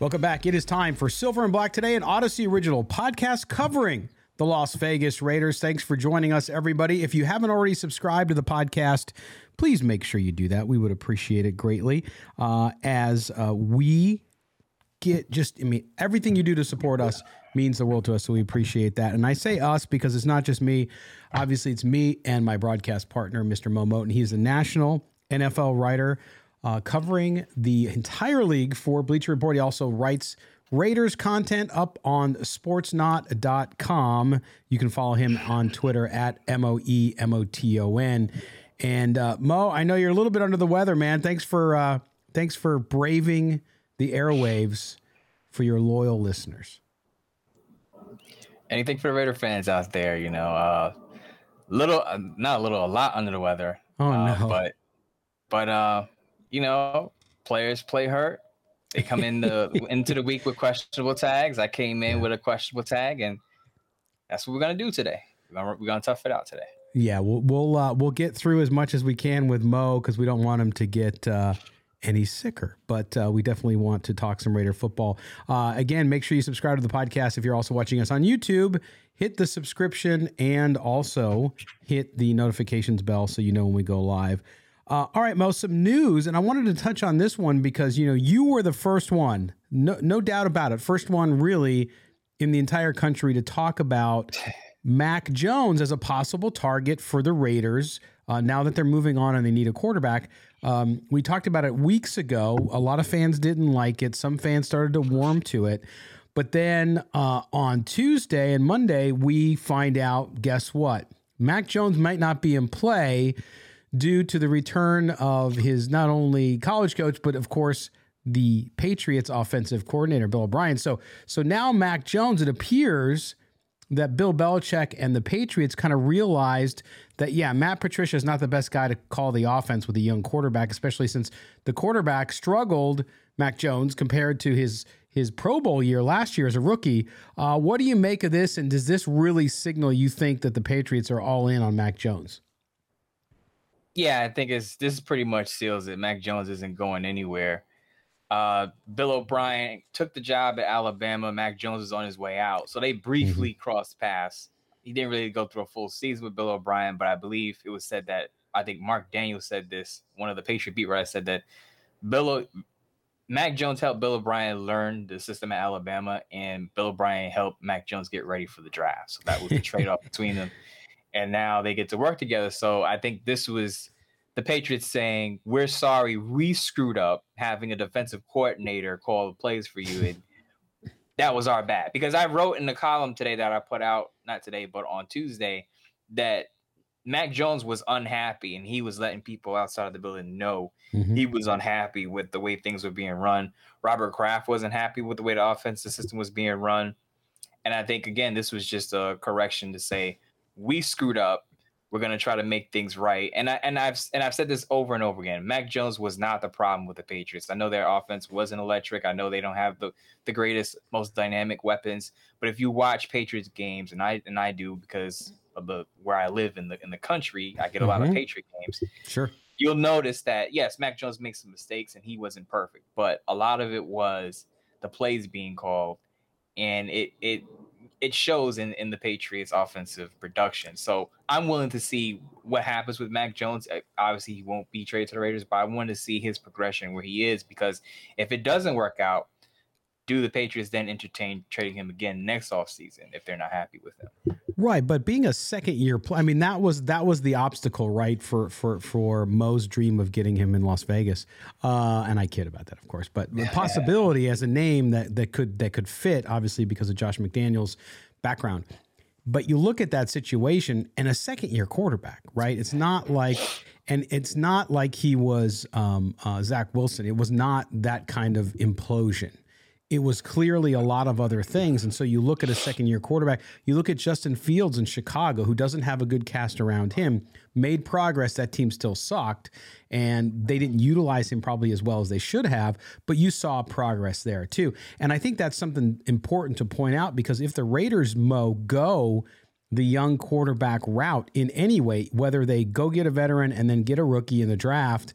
Welcome back. It is time for Silver and Black today, an Odyssey original podcast covering the Las Vegas Raiders. Thanks for joining us, everybody. If you haven't already subscribed to the podcast, please make sure you do that. We would appreciate it greatly. Uh, as uh, we get just, I mean, everything you do to support us means the world to us. So we appreciate that. And I say us because it's not just me. Obviously, it's me and my broadcast partner, Mr. Mo Moton. He's a national NFL writer uh, covering the entire league for Bleacher Report. He also writes Raiders content up on sportsnaut.com. You can follow him on Twitter at M O E M O T O N. And uh, Mo, I know you're a little bit under the weather, man. Thanks for uh, thanks for braving the airwaves for your loyal listeners. Anything for the Raider fans out there, you know, uh, little, uh, not a little, a lot under the weather. Oh uh, no! But, but uh, you know, players play hurt. They come in the into the week with questionable tags. I came in with a questionable tag, and that's what we're gonna do today. We're gonna, we're gonna tough it out today. Yeah, we'll we'll uh, we'll get through as much as we can with Mo because we don't want him to get uh, any sicker. But uh, we definitely want to talk some Raider football. Uh, again, make sure you subscribe to the podcast if you're also watching us on YouTube. Hit the subscription and also hit the notifications bell so you know when we go live. Uh, all right, Mo, some news, and I wanted to touch on this one because you know you were the first one, no, no doubt about it, first one really in the entire country to talk about Mac Jones as a possible target for the Raiders. Uh, now that they're moving on and they need a quarterback, um, we talked about it weeks ago. A lot of fans didn't like it. Some fans started to warm to it. But then uh, on Tuesday and Monday, we find out guess what? Mac Jones might not be in play due to the return of his not only college coach, but of course the Patriots offensive coordinator, Bill O'Brien. So so now Mac Jones, it appears that Bill Belichick and the Patriots kind of realized that, yeah, Matt Patricia is not the best guy to call the offense with a young quarterback, especially since the quarterback struggled, Mac Jones, compared to his his Pro Bowl year last year as a rookie. Uh, what do you make of this? And does this really signal you think that the Patriots are all in on Mac Jones? Yeah, I think it's this pretty much seals it. Mac Jones isn't going anywhere. Uh, Bill O'Brien took the job at Alabama. Mac Jones is on his way out, so they briefly mm-hmm. crossed paths. He didn't really go through a full season with Bill O'Brien, but I believe it was said that I think Mark Daniels said this. One of the Patriot beat writers said that Bill o- Mac Jones helped Bill O'Brien learn the system at Alabama, and Bill O'Brien helped Mac Jones get ready for the draft. So that was the trade off between them and now they get to work together. So I think this was the Patriots saying, We're sorry, we screwed up having a defensive coordinator call the plays for you. And that was our bad. Because I wrote in the column today that I put out, not today, but on Tuesday, that Mac Jones was unhappy and he was letting people outside of the building know mm-hmm. he was unhappy with the way things were being run. Robert Kraft wasn't happy with the way the offensive system was being run. And I think again, this was just a correction to say we screwed up. We're gonna try to make things right. And I and I've and I've said this over and over again. Mac Jones was not the problem with the Patriots. I know their offense wasn't electric. I know they don't have the, the greatest, most dynamic weapons. But if you watch Patriots games, and I and I do because of the where I live in the in the country, I get a mm-hmm. lot of mm-hmm. Patriot games. Sure. You'll notice that yes, Mac Jones makes some mistakes and he wasn't perfect, but a lot of it was the plays being called, and it it it shows in in the Patriots' offensive production. So I'm willing to see what happens with Mac Jones. Uh, obviously, he won't be traded to the Raiders, but I want to see his progression where he is because if it doesn't work out, do the Patriots then entertain trading him again next offseason if they're not happy with him? Right, but being a second year I mean that was that was the obstacle, right, for for for Mo's dream of getting him in Las Vegas. Uh, and I kid about that, of course, but the possibility as a name that that could that could fit obviously because of Josh McDaniels background. But you look at that situation and a second year quarterback, right? It's not like and it's not like he was um, uh, Zach Wilson. It was not that kind of implosion it was clearly a lot of other things. And so you look at a second year quarterback, you look at Justin Fields in Chicago, who doesn't have a good cast around him, made progress. That team still sucked, and they didn't utilize him probably as well as they should have, but you saw progress there too. And I think that's something important to point out because if the Raiders, Mo, go the young quarterback route in any way, whether they go get a veteran and then get a rookie in the draft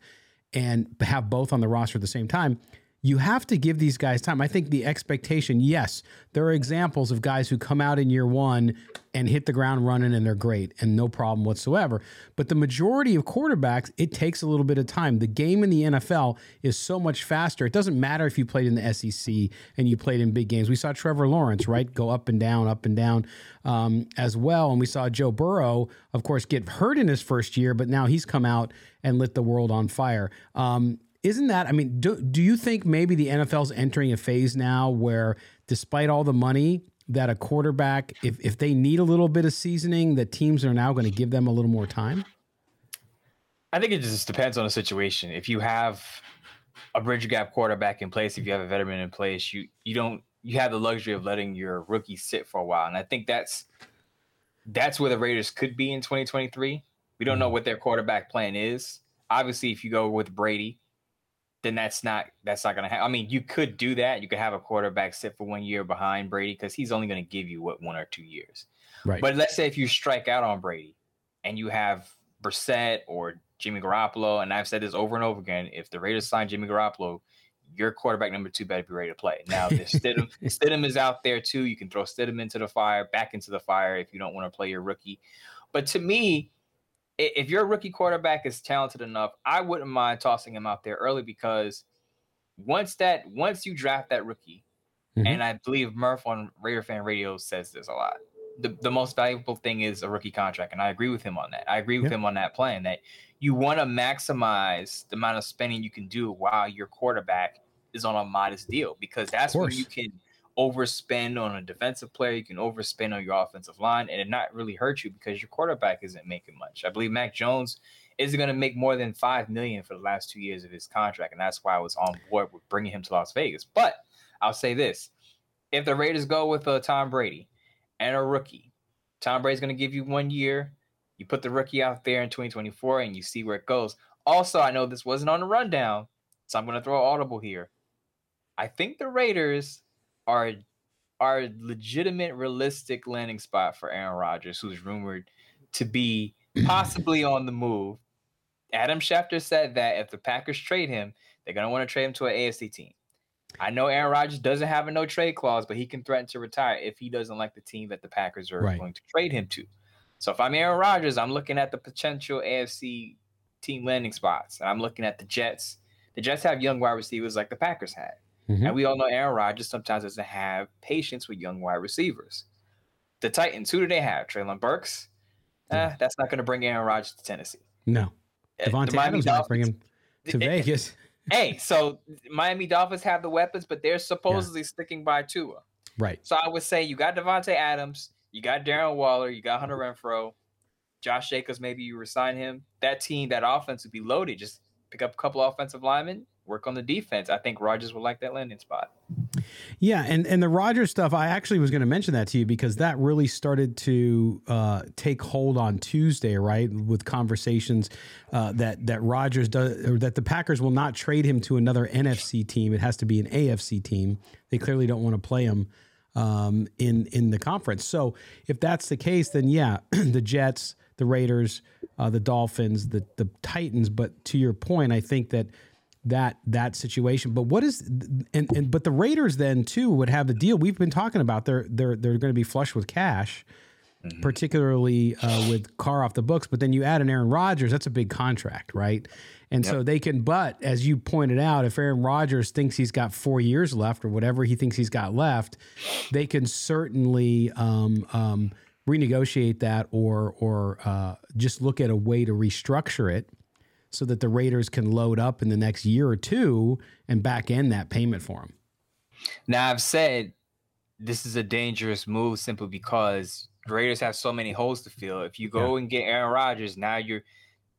and have both on the roster at the same time, you have to give these guys time. I think the expectation, yes, there are examples of guys who come out in year one and hit the ground running and they're great and no problem whatsoever. But the majority of quarterbacks, it takes a little bit of time. The game in the NFL is so much faster. It doesn't matter if you played in the SEC and you played in big games. We saw Trevor Lawrence, right, go up and down, up and down um, as well. And we saw Joe Burrow, of course, get hurt in his first year, but now he's come out and lit the world on fire. Um, isn't that? I mean, do, do you think maybe the NFL's entering a phase now where, despite all the money, that a quarterback, if if they need a little bit of seasoning, that teams are now going to give them a little more time? I think it just depends on the situation. If you have a bridge gap quarterback in place, if you have a veteran in place, you you don't you have the luxury of letting your rookie sit for a while, and I think that's that's where the Raiders could be in 2023. We don't know mm-hmm. what their quarterback plan is. Obviously, if you go with Brady, then that's not that's not going to happen. I mean, you could do that. You could have a quarterback sit for one year behind Brady because he's only going to give you what one or two years. Right. But let's say if you strike out on Brady and you have Brissett or Jimmy Garoppolo, and I've said this over and over again, if the Raiders sign Jimmy Garoppolo, your quarterback number two better be ready to play. Now, Stidham, Stidham is out there too. You can throw Stidham into the fire, back into the fire if you don't want to play your rookie. But to me, if your rookie quarterback is talented enough, I wouldn't mind tossing him out there early because once that once you draft that rookie, mm-hmm. and I believe Murph on Raider Fan Radio says this a lot. The, the most valuable thing is a rookie contract, and I agree with him on that. I agree with him on that plan that you want to maximize the amount of spending you can do while your quarterback is on a modest deal because that's where you can overspend on a defensive player, you can overspend on your offensive line, and it not really hurt you because your quarterback isn't making much. I believe Mac Jones isn't going to make more than five million for the last two years of his contract, and that's why I was on board with bringing him to Las Vegas. But I'll say this: if the Raiders go with uh, Tom Brady and a rookie, Tom Brady's going to give you one year. You put the rookie out there in 2024, and you see where it goes. Also, I know this wasn't on the rundown, so I'm going to throw audible here. I think the Raiders are are legitimate, realistic landing spot for Aaron Rodgers, who's rumored to be possibly on the move. Adam Schefter said that if the Packers trade him, they're gonna want to trade him to an AFC team. I know Aaron Rodgers doesn't have a no trade clause, but he can threaten to retire if he doesn't like the team that the Packers are right. going to trade him to. So if I'm Aaron Rodgers, I'm looking at the potential AFC team landing spots. And I'm looking at the Jets. The Jets have young wide receivers like the Packers had. Mm-hmm. And we all know Aaron Rodgers sometimes doesn't have patience with young wide receivers. The Titans, who do they have? Treylon Burks? Eh, that's not going to bring Aaron Rodgers to Tennessee. No. Davante Adams might bring him to Vegas. hey, so Miami Dolphins have the weapons, but they're supposedly yeah. sticking by Tua. Right. So I would say you got Davante Adams, you got Darren Waller, you got Hunter Renfrow, Josh Jacobs. Maybe you resign him. That team, that offense would be loaded. Just pick up a couple offensive linemen, work on the defense. I think Rodgers would like that landing spot. Yeah, and and the Rodgers stuff, I actually was going to mention that to you because that really started to uh, take hold on Tuesday, right? With conversations uh, that that Rodgers does, or that the Packers will not trade him to another NFC team. It has to be an AFC team. They clearly don't want to play him um, in in the conference. So if that's the case, then yeah, the Jets, the Raiders, uh, the Dolphins, the the Titans. But to your point, I think that that that situation. But what is and, and but the Raiders then too would have the deal we've been talking about. They're they're they're going to be flush with cash, mm-hmm. particularly uh, with Carr off the books. But then you add an Aaron Rodgers, that's a big contract, right? And yep. so they can. But as you pointed out, if Aaron Rodgers thinks he's got four years left or whatever he thinks he's got left, they can certainly. Um, um, renegotiate that or or uh, just look at a way to restructure it so that the Raiders can load up in the next year or two and back end that payment for him. Now I've said this is a dangerous move simply because Raiders have so many holes to fill. If you go yeah. and get Aaron Rodgers, now you're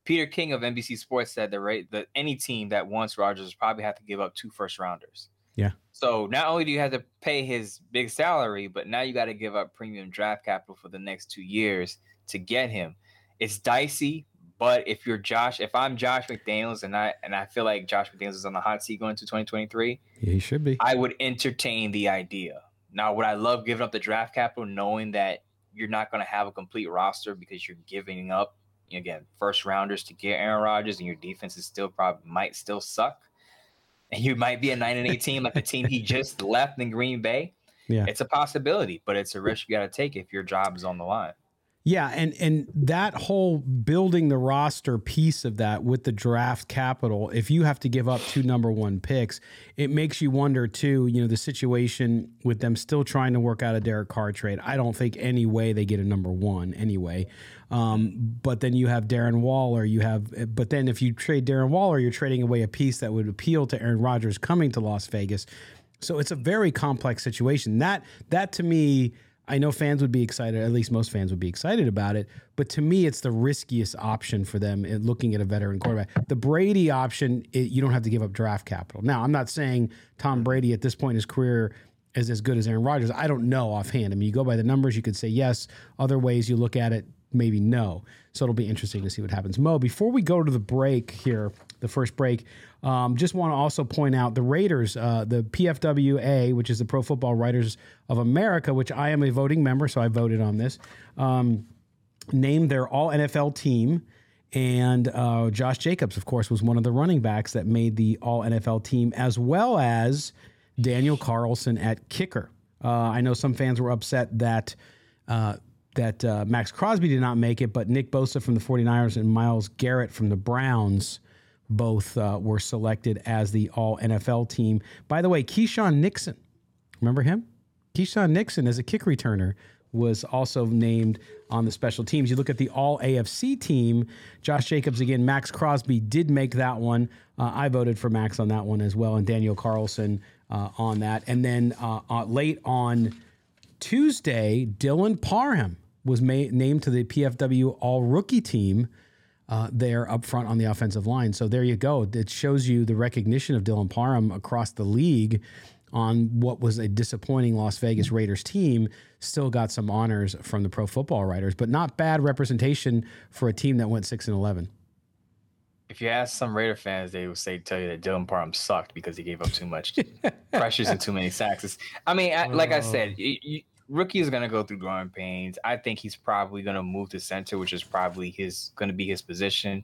Peter King of NBC Sports said that right that any team that wants Rodgers probably have to give up two first rounders. Yeah. So not only do you have to pay his big salary, but now you got to give up premium draft capital for the next two years to get him. It's dicey, but if you're Josh, if I'm Josh McDaniels and I and I feel like Josh McDaniels is on the hot seat going into 2023, yeah, he should be. I would entertain the idea. Now, would I love giving up the draft capital, knowing that you're not going to have a complete roster because you're giving up again first rounders to get Aaron Rodgers, and your defense is still probably might still suck, and you might be a nine and eight team like the team he just left in Green Bay. Yeah, it's a possibility, but it's a risk you got to take if your job is on the line. Yeah, and and that whole building the roster piece of that with the draft capital, if you have to give up two number one picks, it makes you wonder too. You know, the situation with them still trying to work out a Derek Carr trade. I don't think any way they get a number one anyway. Um, but then you have Darren Waller. You have, but then if you trade Darren Waller, you're trading away a piece that would appeal to Aaron Rodgers coming to Las Vegas. So it's a very complex situation. That that to me I know fans would be excited, at least most fans would be excited about it. But to me, it's the riskiest option for them in looking at a veteran quarterback. The Brady option, it, you don't have to give up draft capital. Now, I'm not saying Tom Brady at this point in his career is as good as Aaron Rodgers. I don't know offhand. I mean, you go by the numbers, you could say yes. Other ways you look at it, maybe no. So it'll be interesting to see what happens. Mo, before we go to the break here, the first break, um, just want to also point out the Raiders, uh, the PFWA, which is the Pro Football Writers of America, which I am a voting member, so I voted on this, um, named their All NFL team. And uh, Josh Jacobs, of course, was one of the running backs that made the All NFL team, as well as Daniel Carlson at kicker. Uh, I know some fans were upset that uh, that uh, Maxx Crosby did not make it, but Nick Bosa from the 49ers and Myles Garrett from the Browns both uh, were selected as the All NFL team. By the way, Keisean Nixon, remember him? Keisean Nixon, as a kick returner, was also named on the special teams. You look at the All AFC team, Josh Jacobs again, Maxx Crosby did make that one. Uh, I voted for Max on that one as well, and Daniel Carlson uh, on that. And then uh, uh late on Tuesday, Dylan Parham was ma- named to the PFW All Rookie team uh, there up front on the offensive line. So there you go. It shows you the recognition of Dylan Parham across the league on what was a disappointing Las Vegas Raiders team. Still got some honors from the Pro Football Writers, but not bad representation for a team that went six and eleven. If you ask some Raider fans, they will say tell you that Dylan Parham sucked because he gave up too much pressures and too many sacks. I mean, like I said, you, rookie is going to go through growing pains. I think he's probably going to move to center, which is probably his going to be his position.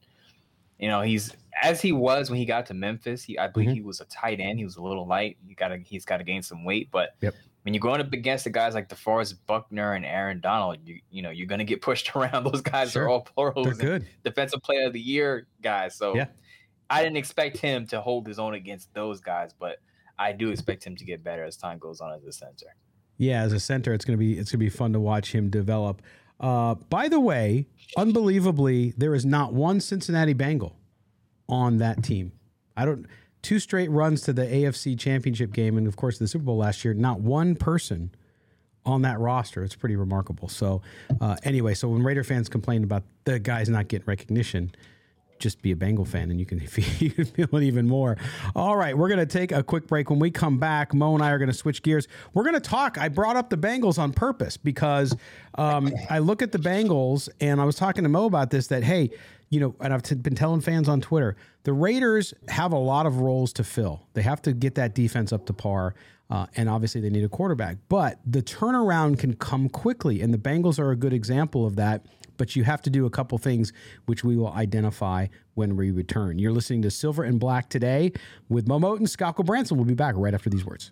You know, he's as he was when he got to Memphis. He, I believe mm-hmm. he was a tight end. He was a little light. You got to he's got to gain some weight, but yep. when you're going up against the guys like DeForest Buckner and Aaron Donald, you you know you're going to get pushed around. Those guys sure. are all plurals. They're good. Defensive Player of the Year guys. So yeah. I didn't expect him to hold his own against those guys, but I do expect him to get better as time goes on as a center. Yeah, as a center, it's gonna be it's gonna be fun to watch him develop. Uh, by the way, unbelievably, there is not one Cincinnati Bengal on that team. I don't two straight runs to the AFC Championship game and of course the Super Bowl last year. Not one person on that roster. It's pretty remarkable. So uh, anyway, so when Raider fans complain about the guys not getting recognition, just be a Bengal fan and you can, feel it even more. All right, we're going to take a quick break. When we come back, Mo and I are going to switch gears. We're going to talk. I brought up the Bengals on purpose because um, I look at the Bengals and I was talking to Mo about this that, hey, you know, and I've t- been telling fans on Twitter, the Raiders have a lot of roles to fill. They have to get that defense up to par. Uh, and obviously, they need a quarterback. But the turnaround can come quickly. And the Bengals are a good example of that but you have to do a couple things which we will identify when we return. You're listening to Silver and Black today with Mo Moton, Scott Branson. We'll be back right after these words.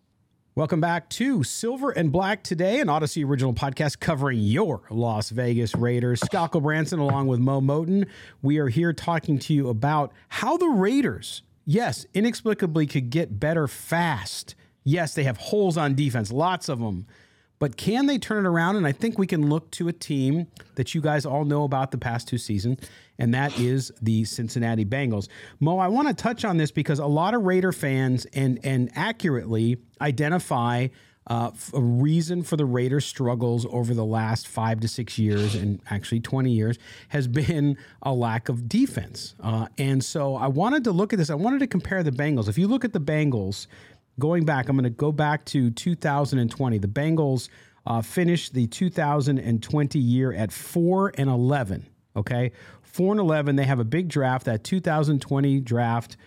Welcome back to Silver and Black today, an Odyssey original podcast covering your Las Vegas Raiders. Scott Branson along with Mo Moton, We are here talking to you about how the Raiders, yes, inexplicably could get better fast. Yes, they have holes on defense, lots of them. But can they turn it around? And I think we can look to a team that you guys all know about the past two seasons, and that is the Cincinnati Bengals. Mo, I want to touch on this because a lot of Raider fans and and accurately identify uh, a reason for the Raiders' struggles over the last five to six years, and actually 20 years, has been a lack of defense. Uh, and so I wanted to look at this. I wanted to compare the Bengals. If you look at the Bengals, going back, I'm going to go back to 2020. The Bengals uh, finished the 2020 year at 4 and 11. Okay. 4 and 11. They have a big draft, that 2020 draft.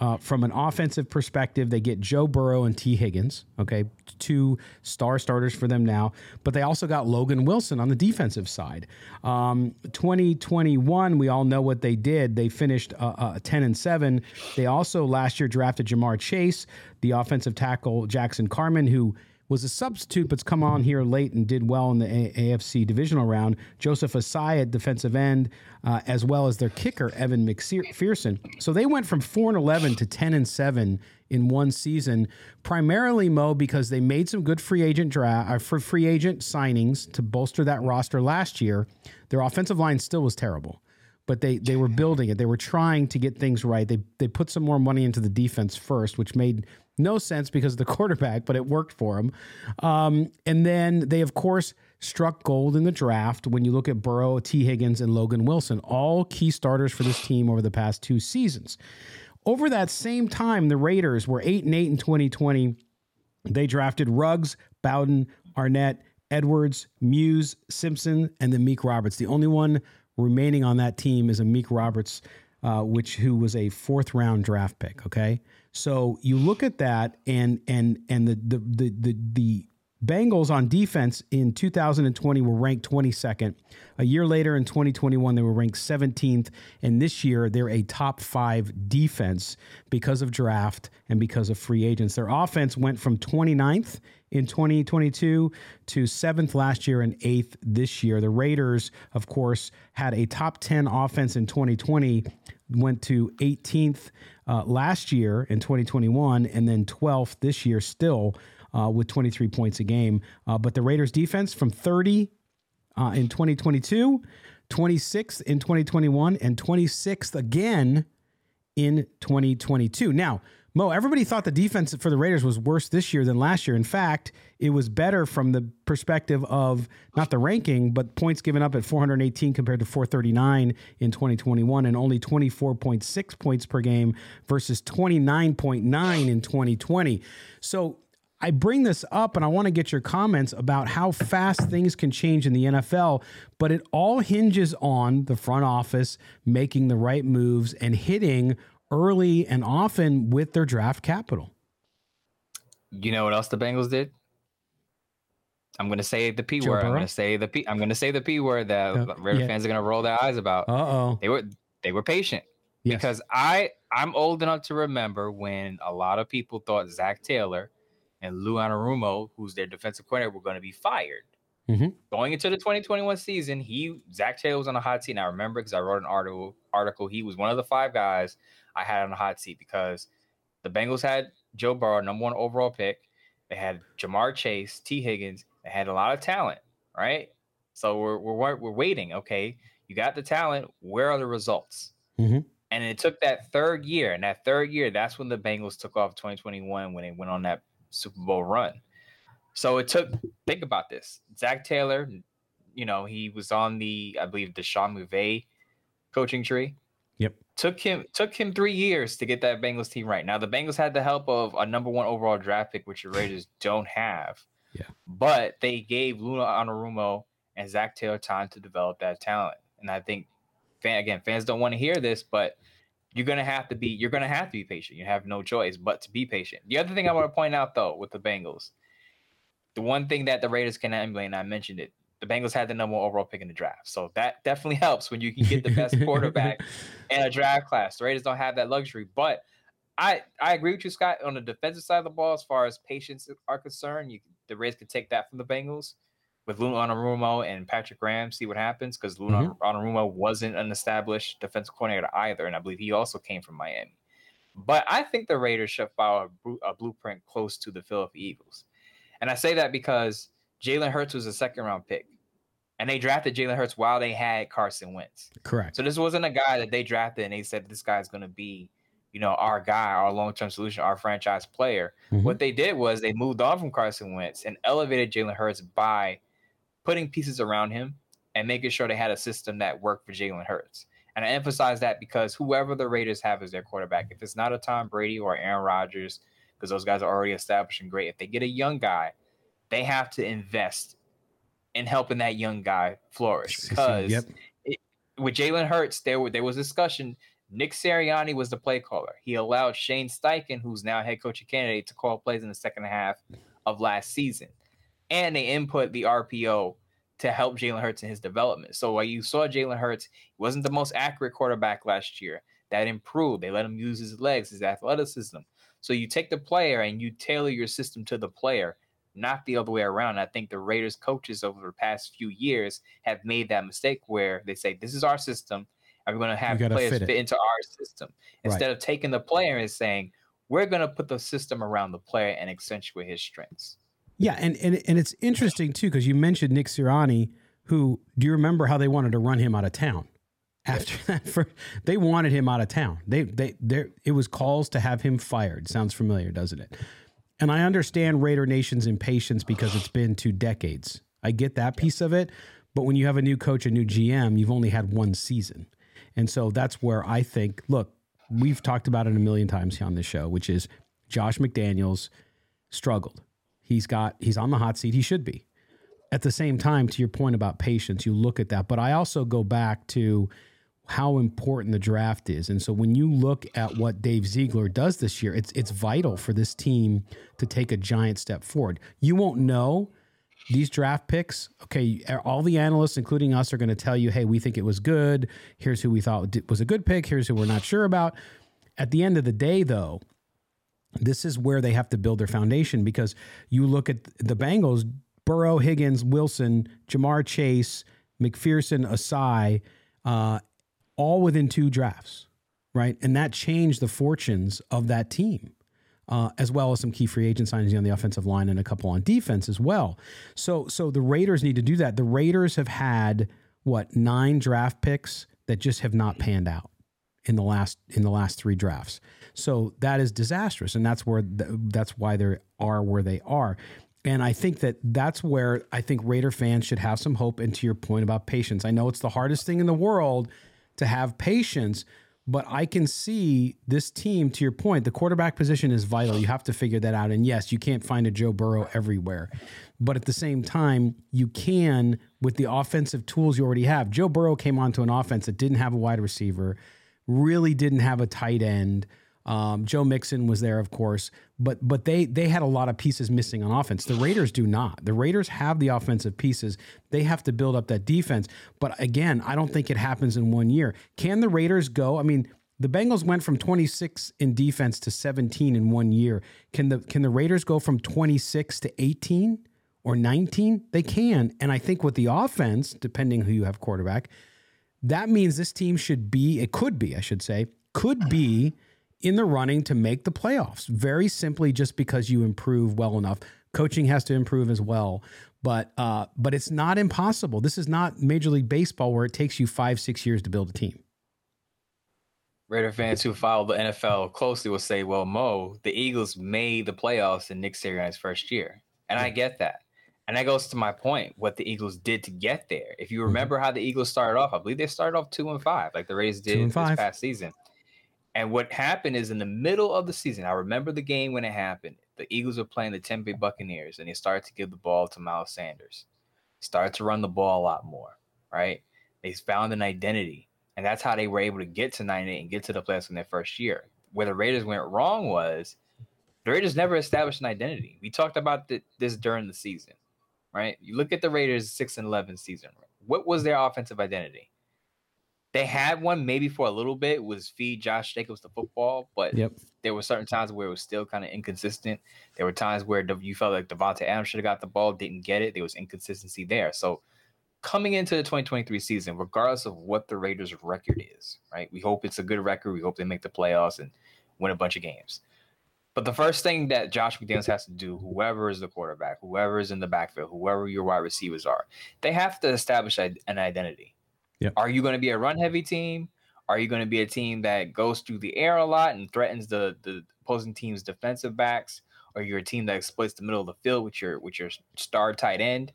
Uh, from an offensive perspective, they get Joe Burrow and Tee Higgins, okay, two star starters for them now. But they also got Logan Wilson on the defensive side. Um, 2021, we all know what they did. They finished uh, uh, 10 and 7. They also last year drafted Ja'Marr Chase, the offensive tackle Jackson Carman, who was a substitute, but's come on here late and did well in the a- AFC divisional round. Joseph Ossai at defensive end, uh, as well as their kicker Evan McPherson. So they went from four and eleven to ten and seven in one season, primarily Mo because they made some good free agent draft uh, for free agent signings to bolster that roster last year. Their offensive line still was terrible but they they were building it. They were trying to get things right. They they put some more money into the defense first, which made no sense because of the quarterback, but it worked for them. Um, and then they, of course, struck gold in the draft when you look at Burrow, Tee Higgins, and Logan Wilson, all key starters for this team over the past two seasons. Over that same time, the Raiders were 8 and 8 in 2020. They drafted Ruggs, Bowden, Arnette, Edwards, Muse, Simpson, and then Meek Roberts. The only one remaining on that team is Amik Robertson, uh, which who was a fourth round draft pick. Okay, so you look at that, and and and the the the the, the Bengals on defense in 2020 were ranked 22nd. A year later in 2021, they were ranked 17th. And this year, they're a top five defense because of draft and because of free agents. Their offense went from 29th in 2022 to seventh last year and eighth this year. The Raiders, of course, had a top 10 offense in 2020, went to 18th uh, last year in 2021, and then 12th this year still. Uh, with 23 points a game. Uh, but the Raiders defense from 30 uh, in 2022, 26th in 2021, and 26th again in 2022. Now, Mo, everybody thought the defense for the Raiders was worse this year than last year. In fact, it was better from the perspective of not the ranking, but points given up at 418 compared to 439 in 2021 and only 24.6 points per game versus 29.9 in 2020. So I bring this up and I want to get your comments about how fast things can change in the NFL, but it all hinges on the front office making the right moves and hitting early and often with their draft capital. You know what else the Bengals did? I'm gonna say the p Joe word. Burrow? I'm gonna say the p. I'm gonna say the p word that uh, Raider yeah. fans are gonna roll their eyes about. Uh oh. They were they were patient. Yes. because I I'm old enough to remember when a lot of people thought Zac Taylor and Lou Anarumo, who's their defensive coordinator, were going to be fired. Mhm. Going into the 2021 season, he Zac Taylor was on a hot seat. And I remember because I wrote an article. Article. He was one of the five guys I had on the hot seat because the Bengals had Joe Burrow, number one overall pick. They had Ja'Marr Chase, Tee Higgins. They had a lot of talent, right? So we're we're we're waiting. Okay, you got the talent. Where are the results? Mhm. And it took that third year, and that third year, that's when the Bengals took off 2021 when they went on that Super Bowl run. So it took. Think about this: Zac Taylor, you know, he was on the, I believe, Sean McVay coaching tree. Took him took him three years to get that Bengals team right. Now the Bengals had the help of a number one overall draft pick, which the Raiders don't have. Yeah. But they gave Luna Anarumo and Zac Taylor time to develop that talent, and I think, fan, again, fans don't want to hear this, but you're gonna have to be you're gonna have to be patient. You have no choice but to be patient. The other thing I want to point out though with the Bengals, the one thing that the Raiders can emulate, and I mentioned it, the Bengals had the number one overall pick in the draft. So that definitely helps when you can get the best quarterback in a draft class. The Raiders don't have that luxury. But I I agree with you, Scott, on the defensive side of the ball, as far as patience are concerned, you the Raiders could take that from the Bengals with Luna Anarumo and Patrick Graham, see what happens, because Luna mm-hmm. Anarumo wasn't an established defensive coordinator either, and I believe he also came from Miami. But I think the Raiders should follow a, a blueprint close to the Philadelphia Eagles. And I say that because Jalen Hurts was a second round pick. And they drafted Jalen Hurts while they had Carson Wentz. Correct. So this wasn't a guy that they drafted and they said this guy's going to be, you know, our guy, our long-term solution, our franchise player. Mhm. What they did was they moved on from Carson Wentz and elevated Jalen Hurts by putting pieces around him and making sure they had a system that worked for Jalen Hurts. And I emphasize that because whoever the Raiders have as their quarterback, if it's not a Tom Brady or Aaron Rodgers, because those guys are already established and great, if they get a young guy, they have to invest in helping that young guy flourish. Because Yep. it, with Jalen Hurts, there were, there was discussion. Nick Sirianni was the play caller. He allowed Shane Steichen, who's now head coaching candidate, to call plays in the second half of last season, and they input the RPO to help Jalen Hurts in his development. So while you saw Jalen Hurts, he wasn't the most accurate quarterback last year. That improved. They let him use his legs, his athleticism. So you take the player and you tailor your system to the player, not the other way around. I think the Raiders coaches over the past few years have made that mistake where they say, This is our system, and we're going to have players fit fit, into our system. Right. Instead of taking the player and saying, We're going to put the system around the player and accentuate his strengths. Yeah, and and, and it's interesting too because you mentioned Nick Sirianni, who do you remember how they wanted to run him out of town? After that, for, they wanted him out of town. They they there it was calls to have him fired. Sounds familiar, doesn't it? And I understand Raider Nation's impatience because it's been two decades. I get that piece of it, but when you have a new coach, a new GM, you've only had one season, and so that's where I think. Look, we've talked about it a million times on this show, which is Josh McDaniels struggled. He's got he's on the hot seat. He should be. At the same time, to your point about patience, you look at that. But I also go back to how important the draft is. And so when you look at what Dave Ziegler does this year, it's it's vital for this team to take a giant step forward. You won't know these draft picks. Okay, all the analysts, including us, are going to tell you, "Hey, we think it was good. Here's who we thought was a good pick. Here's who we're not sure about." At the end of the day, though, this is where they have to build their foundation because you look at the Bengals, Burrow, Higgins, Wilson, Ja'Marr Chase, McPherson, Ossai, uh, all within two drafts, right? And that changed the fortunes of that team. Uh, as well as some key free agent signings on the offensive line and a couple on defense as well. So, so the Raiders need to do that. The Raiders have had what nine draft picks that just have not panned out in the last in the last three drafts. So that is disastrous, and that's where th- that's why they are where they are. And I think that that's where I think Raider fans should have some hope. And to your point about patience, I know it's the hardest thing in the world to have patience, but I can see this team. To your point, the quarterback position is vital. You have to figure that out. And yes, you can't find a Joe Burrow everywhere, but at the same time, you can with the offensive tools you already have. Joe Burrow came onto an offense that didn't have a wide receiver really didn't have a tight end. Um, Joe Mixon was there, of course, but but they they had a lot of pieces missing on offense. The Raiders do not. The Raiders have the offensive pieces. They have to build up that defense. But again, I don't think it happens in one year. Can the Raiders go? I mean, The Bengals went from 26 in defense to 17 in one year. Can the can the Raiders go from 26 to 18 or 19? They can. And I think with the offense, depending who you have quarterback, that means this team should be, it could be, I should say, could be in the running to make the playoffs. Very simply just because you improve well enough. Coaching has to improve as well. But uh, but it's not impossible. This is not Major League Baseball where it takes you five, six years to build a team. Raider fans who follow the NFL closely will say, well, Mo, the Eagles made the playoffs in Nick Sirianni's first year. And I get that. And that goes to my point, what the Eagles did to get there. If you mm-hmm. remember how the Eagles started off, I believe they started off two and five, like the Rays did this past season. And what happened is in the middle of the season, I remember the game when it happened. The Eagles were playing the Tampa Bay Buccaneers, and they started to give the ball to Miles Sanders. Started to run the ball a lot more, right? They found an identity. And that's how they were able to get to 9 8 and get to the playoffs in their first year. Where the Raiders went wrong was the Raiders never established an identity. We talked about this during the season, right? You look at the Raiders' 6 and 11 season. What was their offensive identity? They had one maybe for a little bit was feed Josh Jacobs the football, but yep. there were certain times where it was still kind of inconsistent. There were times where you felt like Davante Adams should have got the ball, didn't get it. There was inconsistency there. So coming into the 2023 season, regardless of what the Raiders' record is, right? We hope it's a good record. We hope they make the playoffs and win a bunch of games. But the first thing that Josh McDaniels has to do, whoever is the quarterback, whoever is in the backfield, whoever your wide receivers are, they have to establish an identity. Yep. Are you going to be a run heavy team? Are you going to be a team that goes through the air a lot and threatens the, the opposing team's defensive backs? Or you're a team that exploits the middle of the field with your with your star tight end?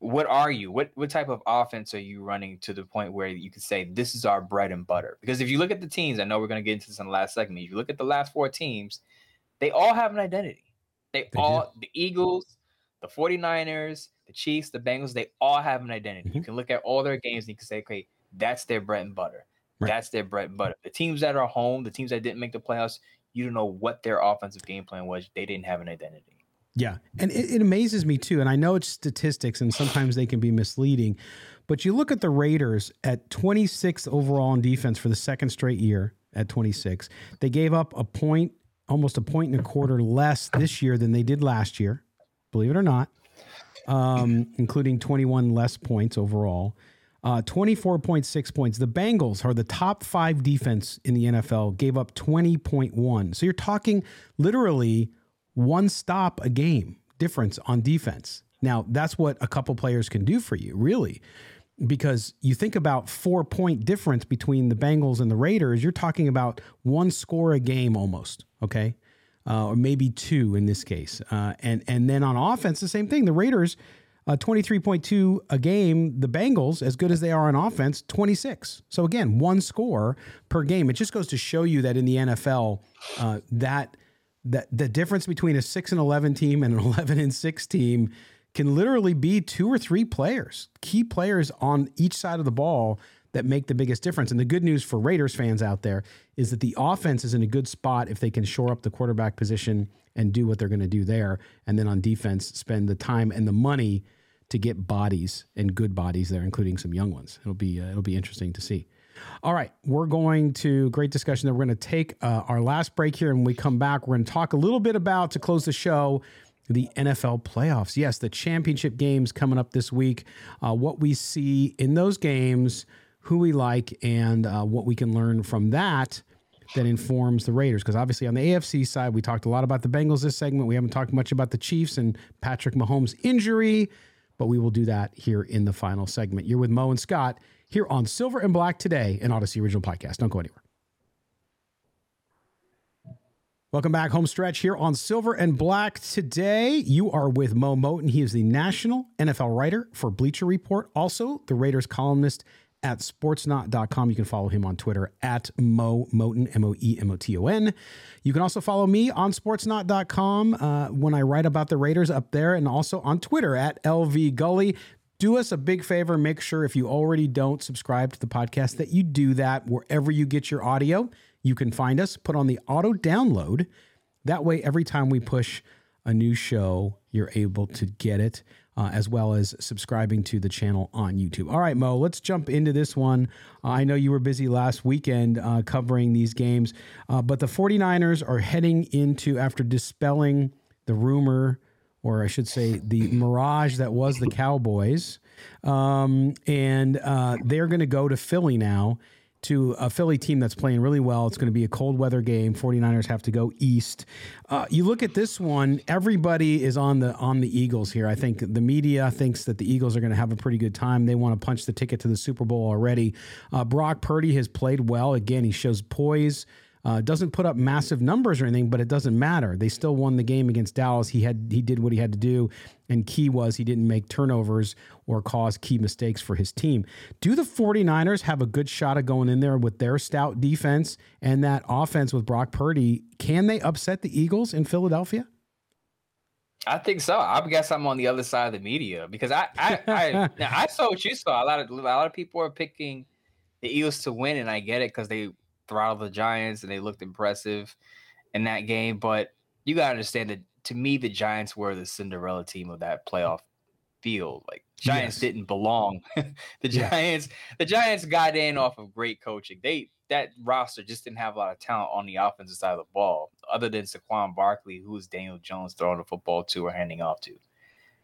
what are you? What what type of offense are you running to the point where you can say this is our bread and butter? Because if you look at the teams, I know we're going to get into this in the last segment. If you look at the last four teams, they all have an identity. They, they all do. the Eagles, the 49ers, the Chiefs, the Bengals, they all have an identity. Mm-hmm. You can look at all their games and you can say, okay, that's their bread and butter. Right. That's their bread and butter. The teams that are home, the teams that didn't make the playoffs, you don't know what their offensive game plan was. They didn't have an identity. Yeah. And it, it, amazes me too. And I know it's statistics and sometimes they can be misleading, but you look at the Raiders at 26th overall in defense for the second straight year at 26. They gave up a point, almost a point and a quarter less this year than they did last year, believe it or not, um, including 21 less points overall. Uh, 24.6 points. The Bengals are the top five defense in the NFL, gave up 20.1. So you're talking literally one stop a game difference on defense. Now, that's what a couple players can do for you, really. Because you think about four point difference between the Bengals and the Raiders, you're talking about one score a game almost, okay? Uh, or maybe two in this case. Uh, and, and then on offense, the same thing. The Raiders, uh, 23.2 a game. The Bengals, as good as they are on offense, 26. So again, one score per game. It just goes to show you that in the NFL, uh, that – that the difference between a 6 and 11 team and an 11 and 6 team can literally be two or three players, key players on each side of the ball that make the biggest difference. And the good news for Raiders fans out there is that the offense is in a good spot if they can shore up the quarterback position and do what they're going to do there. And then on defense, spend the time and the money to get bodies and good bodies there, including some young ones. It'll be uh, it'll be interesting to see. All right, we're going to great discussion. There, we're going to take uh, our last break here, and when we come back, we're going to talk a little bit about to close the show the NFL playoffs. Yes, the championship games coming up this week. Uh, what we see in those games, who we like, and uh, what we can learn from that that informs the Raiders. Because obviously, on the AFC side, we talked a lot about the Bengals this segment. We haven't talked much about the Chiefs and Patrick Mahomes' injury, but we will do that here in the final segment. You're with Mo and Scott here on Silver and Black today, an Odyssey original podcast. Don't go anywhere. Welcome back, home stretch here on Silver and Black. Today, you are with Mo Moton. He is the national NFL writer for Bleacher Report, also the Raiders columnist at sportsnaut.com. You can follow him on Twitter at Mo Moton, M O E M O T O N. You can also follow me on sportsnaut.com uh, when I write about the Raiders up there and also on Twitter at LV Gully do us a big favor. Make sure if you already don't subscribe to the podcast that you do that wherever you get your audio. You can find us, put on the auto download. That way, every time we push a new show, you're able to get it. Uh, as well as subscribing to the channel on YouTube. All right, Mo, let's jump into this one. Uh, I know you were busy last weekend uh, covering these games, uh, but the 49ers are heading into, after dispelling the rumor, or I should say, the mirage that was the Cowboys, um, and uh, they're going to go to Philly now to a Philly team that's playing really well. It's going to be a cold weather game. 49ers have to go east. Uh, you look at this one, everybody is on the on the Eagles here. I think the media thinks that the Eagles are going to have a pretty good time. They want to punch the ticket to the Super Bowl already. Uh, Brock Purdy has played well. Again, he shows poise. Uh, doesn't put up massive numbers or anything, but it doesn't matter. They still won the game against Dallas. He had he did what he had to do, and key was he didn't make turnovers or cause key mistakes for his team. Do the 49ers have a good shot of going in there with their stout defense and that offense with Brock Purdy? Can they upset the Eagles in Philadelphia? I think so. I guess I'm on the other side of the media because I I I, I saw what you saw. A lot of a lot of people are picking the Eagles to win, and I get it because they throttled the Giants and they looked impressive in that game. But you got to understand that to me, the Giants were the Cinderella team of that playoff field. Like Giants yes. didn't belong. the Giants, the Giants got in off of great coaching. They that roster just didn't have a lot of talent on the offensive side of the ball, other than Saquon Barkley, who was Daniel Jones throwing the football to or handing off to.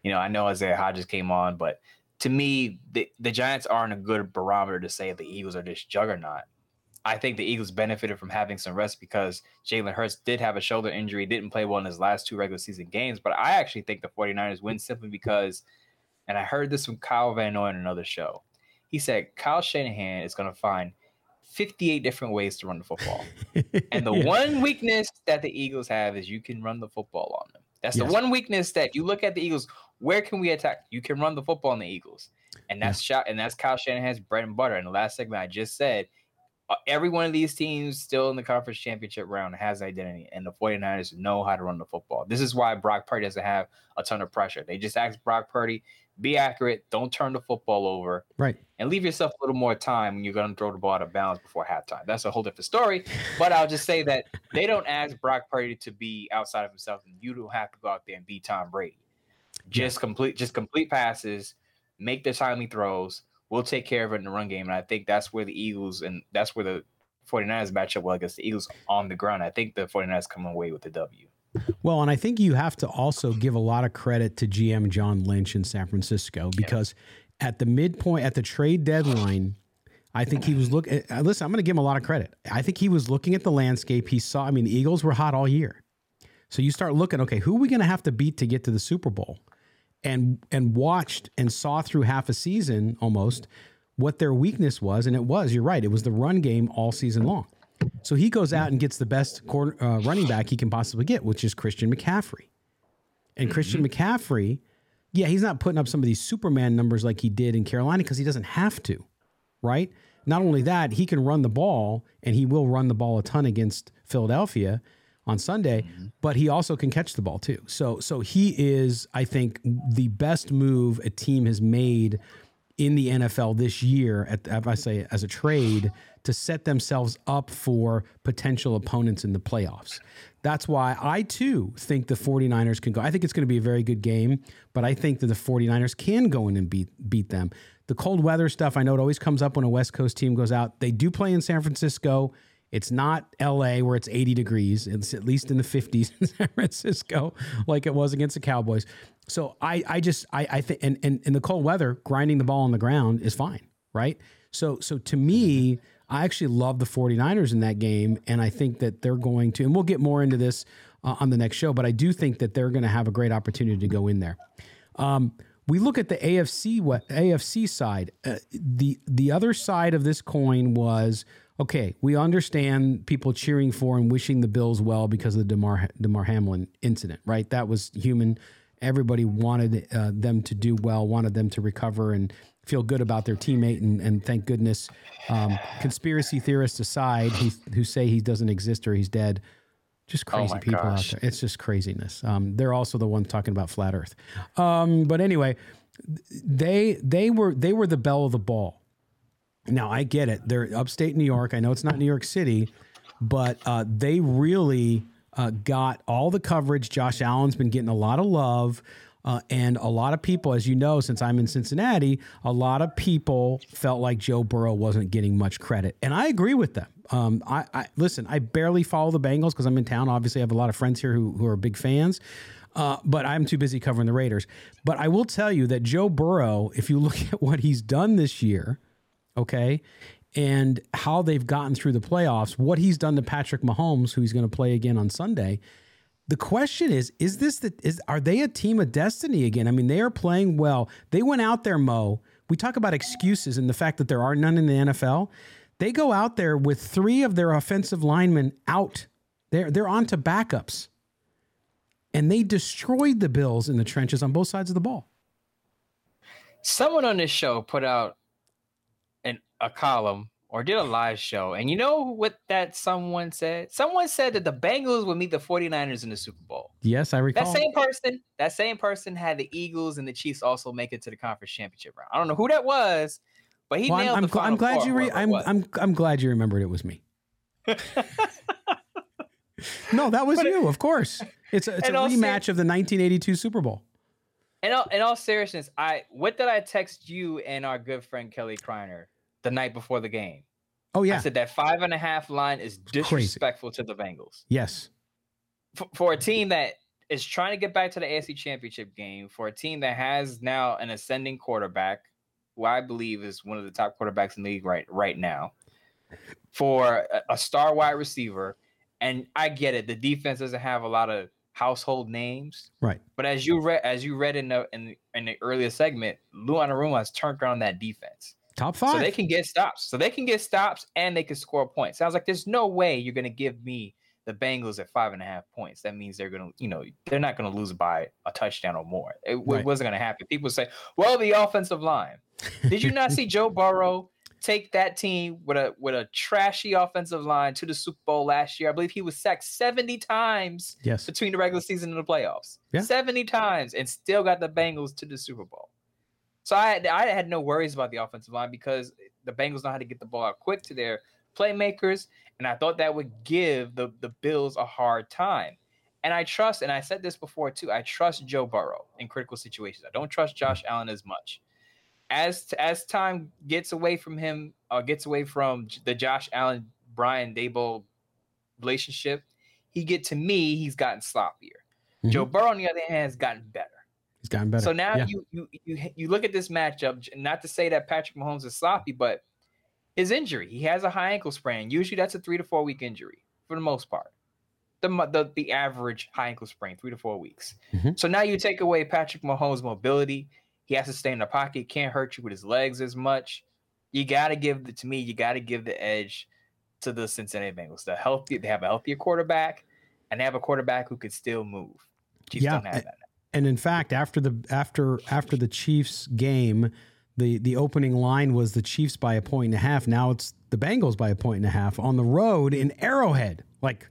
You know, I know Isaiah Hodgins came on, but to me, the, the Giants aren't a good barometer to say the Eagles are this juggernaut. I think the Eagles benefited from having some rest because Jalen Hurts did have a shoulder injury, didn't play well in his last two regular season games. But I actually think the 49ers win simply because, and I heard this from Kyle Van Noy in another show. He said Kyle Shanahan is going to find 58 different ways to run the football. and the yeah. one weakness that the Eagles have is you can run the football on them. That's yes. the one weakness that you look at the Eagles. Where can we attack? You can run the football on the Eagles, and that's yeah. shot, and that's Kyle Shanahan's bread and butter. And the last segment I just said, Uh, every one of these teams still in the conference championship round has identity, and the 49ers know how to run the football. This is why Brock Purdy doesn't have a ton of pressure. They just ask Brock Purdy, be accurate, don't turn the football over, right, and leave yourself a little more time when you're going to throw the ball out of bounds before halftime. That's a whole different story. But I'll just say that they don't ask Brock Purdy to be outside of himself, and you don't have to go out there and be Tom Brady. Just complete, just complete passes, make the timely throws we'll take care of it in the run game. And I think that's where the Eagles and that's where the 49ers match up well against the Eagles on the ground. I think the 49ers come away with the W. Well, and I think you have to also give a lot of credit to GM John Lynch in San Francisco because yeah. at the midpoint, at the trade deadline, I think he was looking. Uh, listen, I'm going to give him a lot of credit. I think he was looking at the landscape. He saw, I mean, the Eagles were hot all year. So you start looking, okay, who are we going to have to beat to get to the Super Bowl? And and watched and saw through half a season almost what their weakness was, and it was. You're right. It was the run game all season long. So he goes out and gets the best corner, uh, running back he can possibly get, which is Christian McCaffrey. And mm-hmm. Christian McCaffrey, yeah, he's not putting up some of these Superman numbers like he did in Carolina because he doesn't have to, right? Not only that, he can run the ball, and he will run the ball a ton against Philadelphia on Sunday, mm-hmm. but he also can catch the ball too. So so he is, I think, the best move a team has made in the NFL this year. At if I say as a trade to set themselves up for potential opponents in the playoffs. That's why I too think the 49ers can go. I think it's going to be a very good game, but I think that the 49ers can go in and beat beat them. The cold weather stuff, I know it always comes up when a West Coast team goes out. They do play in San Francisco. It's not LA where it's 80 degrees. It's at least in the 50s in San Francisco, like it was against the Cowboys. So I, I just, I, I think, and, and in the cold weather, grinding the ball on the ground is fine, right? So, so to me, I actually love the 49ers in that game. And I think that they're going to, and we'll get more into this uh, on the next show, but I do think that they're going to have a great opportunity to go in there. Um, we look at the AFC AFC side. Uh, the the other side of this coin was okay, we understand people cheering for and wishing the Bills well because of the Demar Damar Hamlin incident, right? That was human. Everybody wanted uh, them to do well, wanted them to recover and feel good about their teammate. And, and thank goodness, um, conspiracy theorists aside, who, who say he doesn't exist or he's dead, just oh crazy oh people gosh. out there. It's just craziness. Um, they're also the ones talking about flat Earth. Um, but anyway, they they were they were the belle of the ball now I get it. They're upstate New York. I know it's not New York City, but uh, they really uh, got all the coverage. Josh Allen's been getting a lot of love. Uh, and a lot of people, as you know, since I'm in Cincinnati, a lot of people felt like Joe Burrow wasn't getting much credit, and I agree with them. Um, I, I, listen. I barely follow the Bengals because I'm in town. Obviously, I have a lot of friends here who, who are big fans. Uh, but I'm too busy covering the Raiders. But I will tell you that Joe Burrow, if you look at what he's done this year, okay, and how they've gotten through the playoffs, what he's done to Patrick Mahomes, who he's going to play again on Sunday. The question is: Is this the is are they a team of destiny again? I mean, they are playing well. They went out there, Mo. We talk about excuses and the fact that there are none in the NFL. They go out there with three of their offensive linemen out. They're they're on to backups, and they destroyed the Bills in the trenches on both sides of the ball. Someone on this show put out an a column or did a live show. And you know what that someone said? Someone said that the Bengals would meet the 49ers in the Super Bowl. Yes, I recall. That same person, that same person had the Eagles and the Chiefs also make it to the conference championship round. I don't know who that was, but he Well, nailed I'm, the I'm, gl- I'm glad you. Re- I'm. I'm I'm glad you remembered it was me. no, that was you. Of course, it's a, it's a rematch of the 1982 Super Bowl. In all, in all seriousness, I what did I text you and our good friend Kelly Kreiner the night before the game? Oh yeah, I said that five and a half line is crazy. disrespectful to the Bengals. yes, For, for a team that is trying to get back to the AFC Championship game, for a team that has now an ascending quarterback, who I believe is one of the top quarterbacks in the league right right now, for a, a star wide receiver, and I get it, the defense doesn't have a lot of household names, right. but as you read as you read in the in, the- in the earlier segment, Lou Anarumo has turned around that defense. Top five. So they can get stops. So they can get stops and they can score points. Sounds like there's no way you're going to give me the Bengals at five and a half points. That means they're going to, you know, they're not going to lose by a touchdown or more. It, Right. wasn't going to happen. People say, well, the offensive line. Did you not see Joe Burrow take that team with a with a trashy offensive line to the Super Bowl last year? I believe he was sacked 70 times yes, between the regular season and the playoffs. Yeah. 70 times and still got the Bengals to the Super Bowl. So I had, I had no worries about the offensive line because the Bengals know how to get the ball out quick to their playmakers. And I thought that would give the, the Bills a hard time. And I trust, and I said this before too, I trust Joe Burrow in critical situations. I don't trust Josh Allen as much. As as time gets away from him, or gets away from the Josh Allen Brian Daboll relationship, he get to me, he's gotten sloppier. Mm-hmm. Joe Burrow, on the other hand, has gotten better. He's gotten better. So now Yeah. you, you you you look at this matchup. Not to say that Patrick Mahomes is sloppy, but his injury. He has a high ankle sprain. Usually, that's a three to four week injury for the most part. The the, the average high ankle sprain, three to four weeks. Mhm. So now you take away Patrick Mahomes' mobility. He has to stay in the pocket. Can't hurt you with his legs as much. You got to give the to me. You got to give the edge to the Cincinnati Bengals. The healthy. They have a healthier quarterback, and they have a quarterback who could still move. Chiefs Yeah, don't have a- that. and in fact, after the after after the Chiefs game, the the opening line was the Chiefs by a point and a half. Now it's the Bengals by a point and a half on the road in Arrowhead. Like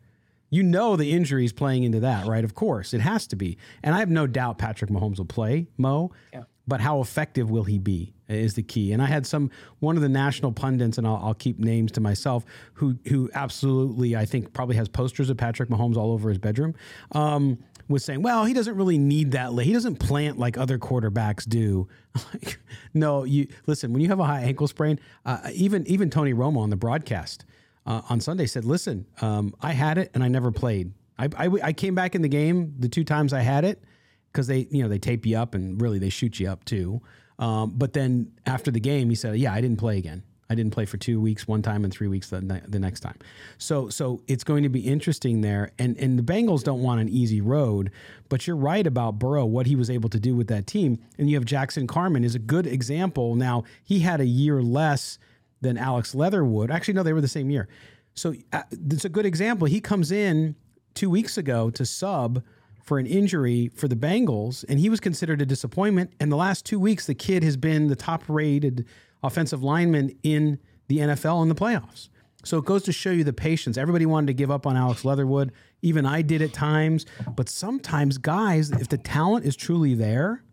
you know the injury is playing into that, right? Of course, it has to be. And I have no doubt Patrick Mahomes will play, Mo. Yeah. But how effective will he be is the key. And I had some one of the national pundits, and I'll, I'll keep names to myself, who who absolutely I think probably has posters of Patrick Mahomes all over his bedroom. Um, was saying, well, he doesn't really need that. He doesn't plant like other quarterbacks do. Like, no, you listen. When you have a high ankle sprain, uh, even even Tony Romo on the broadcast uh, on Sunday said, "Listen, um, I had it and I never played. I, I I came back in the game the two times I had it because they you know they tape you up and really they shoot you up too. Um, but then after the game, he said, "Yeah, I didn't play again. I didn't play for two weeks one time and three weeks the, the next time." So so it's going to be interesting there. And and the Bengals don't want an easy road, but you're right about Burrow what he was able to do with that team. And you have Jackson Carman is a good example. Now he had a year less than Alex Leatherwood. Actually, no, they were the same year. So uh, it's a good example. He comes in two weeks ago to sub for an injury for the Bengals, and he was considered a disappointment. And the last two weeks, the kid has been the top rated offensive lineman in the NFL in the playoffs. So it goes to show you the patience. Everybody wanted to give up on Alex Leatherwood. Even I did at times. But sometimes, guys, if the talent is truly there,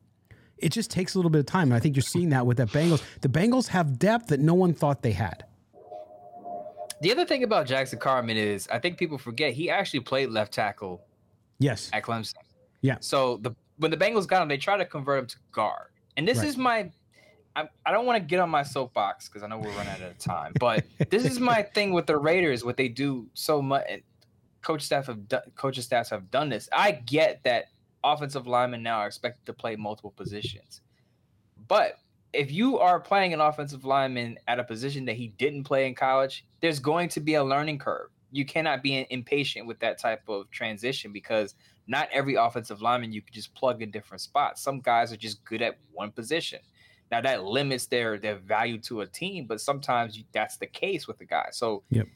it just takes a little bit of time. And I think you're seeing that with that Bengals. The Bengals have depth that no one thought they had. The other thing about Jackson Carman is I think people forget he actually played left tackle Yes. at Clemson. Yeah. So the when the Bengals got him, they tried to convert him to guard. And this Right. is my I, I don't want to get on my soapbox because I know we're running out of time, but this is my thing with the Raiders. What they do so much, eh, coach staff have done, coaches staffs have done this. I get that offensive linemen now are expected to play multiple positions, but if you are playing an offensive lineman at a position that he didn't play in college, there's going to be a learning curve. You cannot be impatient with that type of transition because not every offensive lineman you can just plug in different spots. Some guys are just good at one position. Now that limits their their value to a team, but sometimes you, that's the case with the guy. So Yep.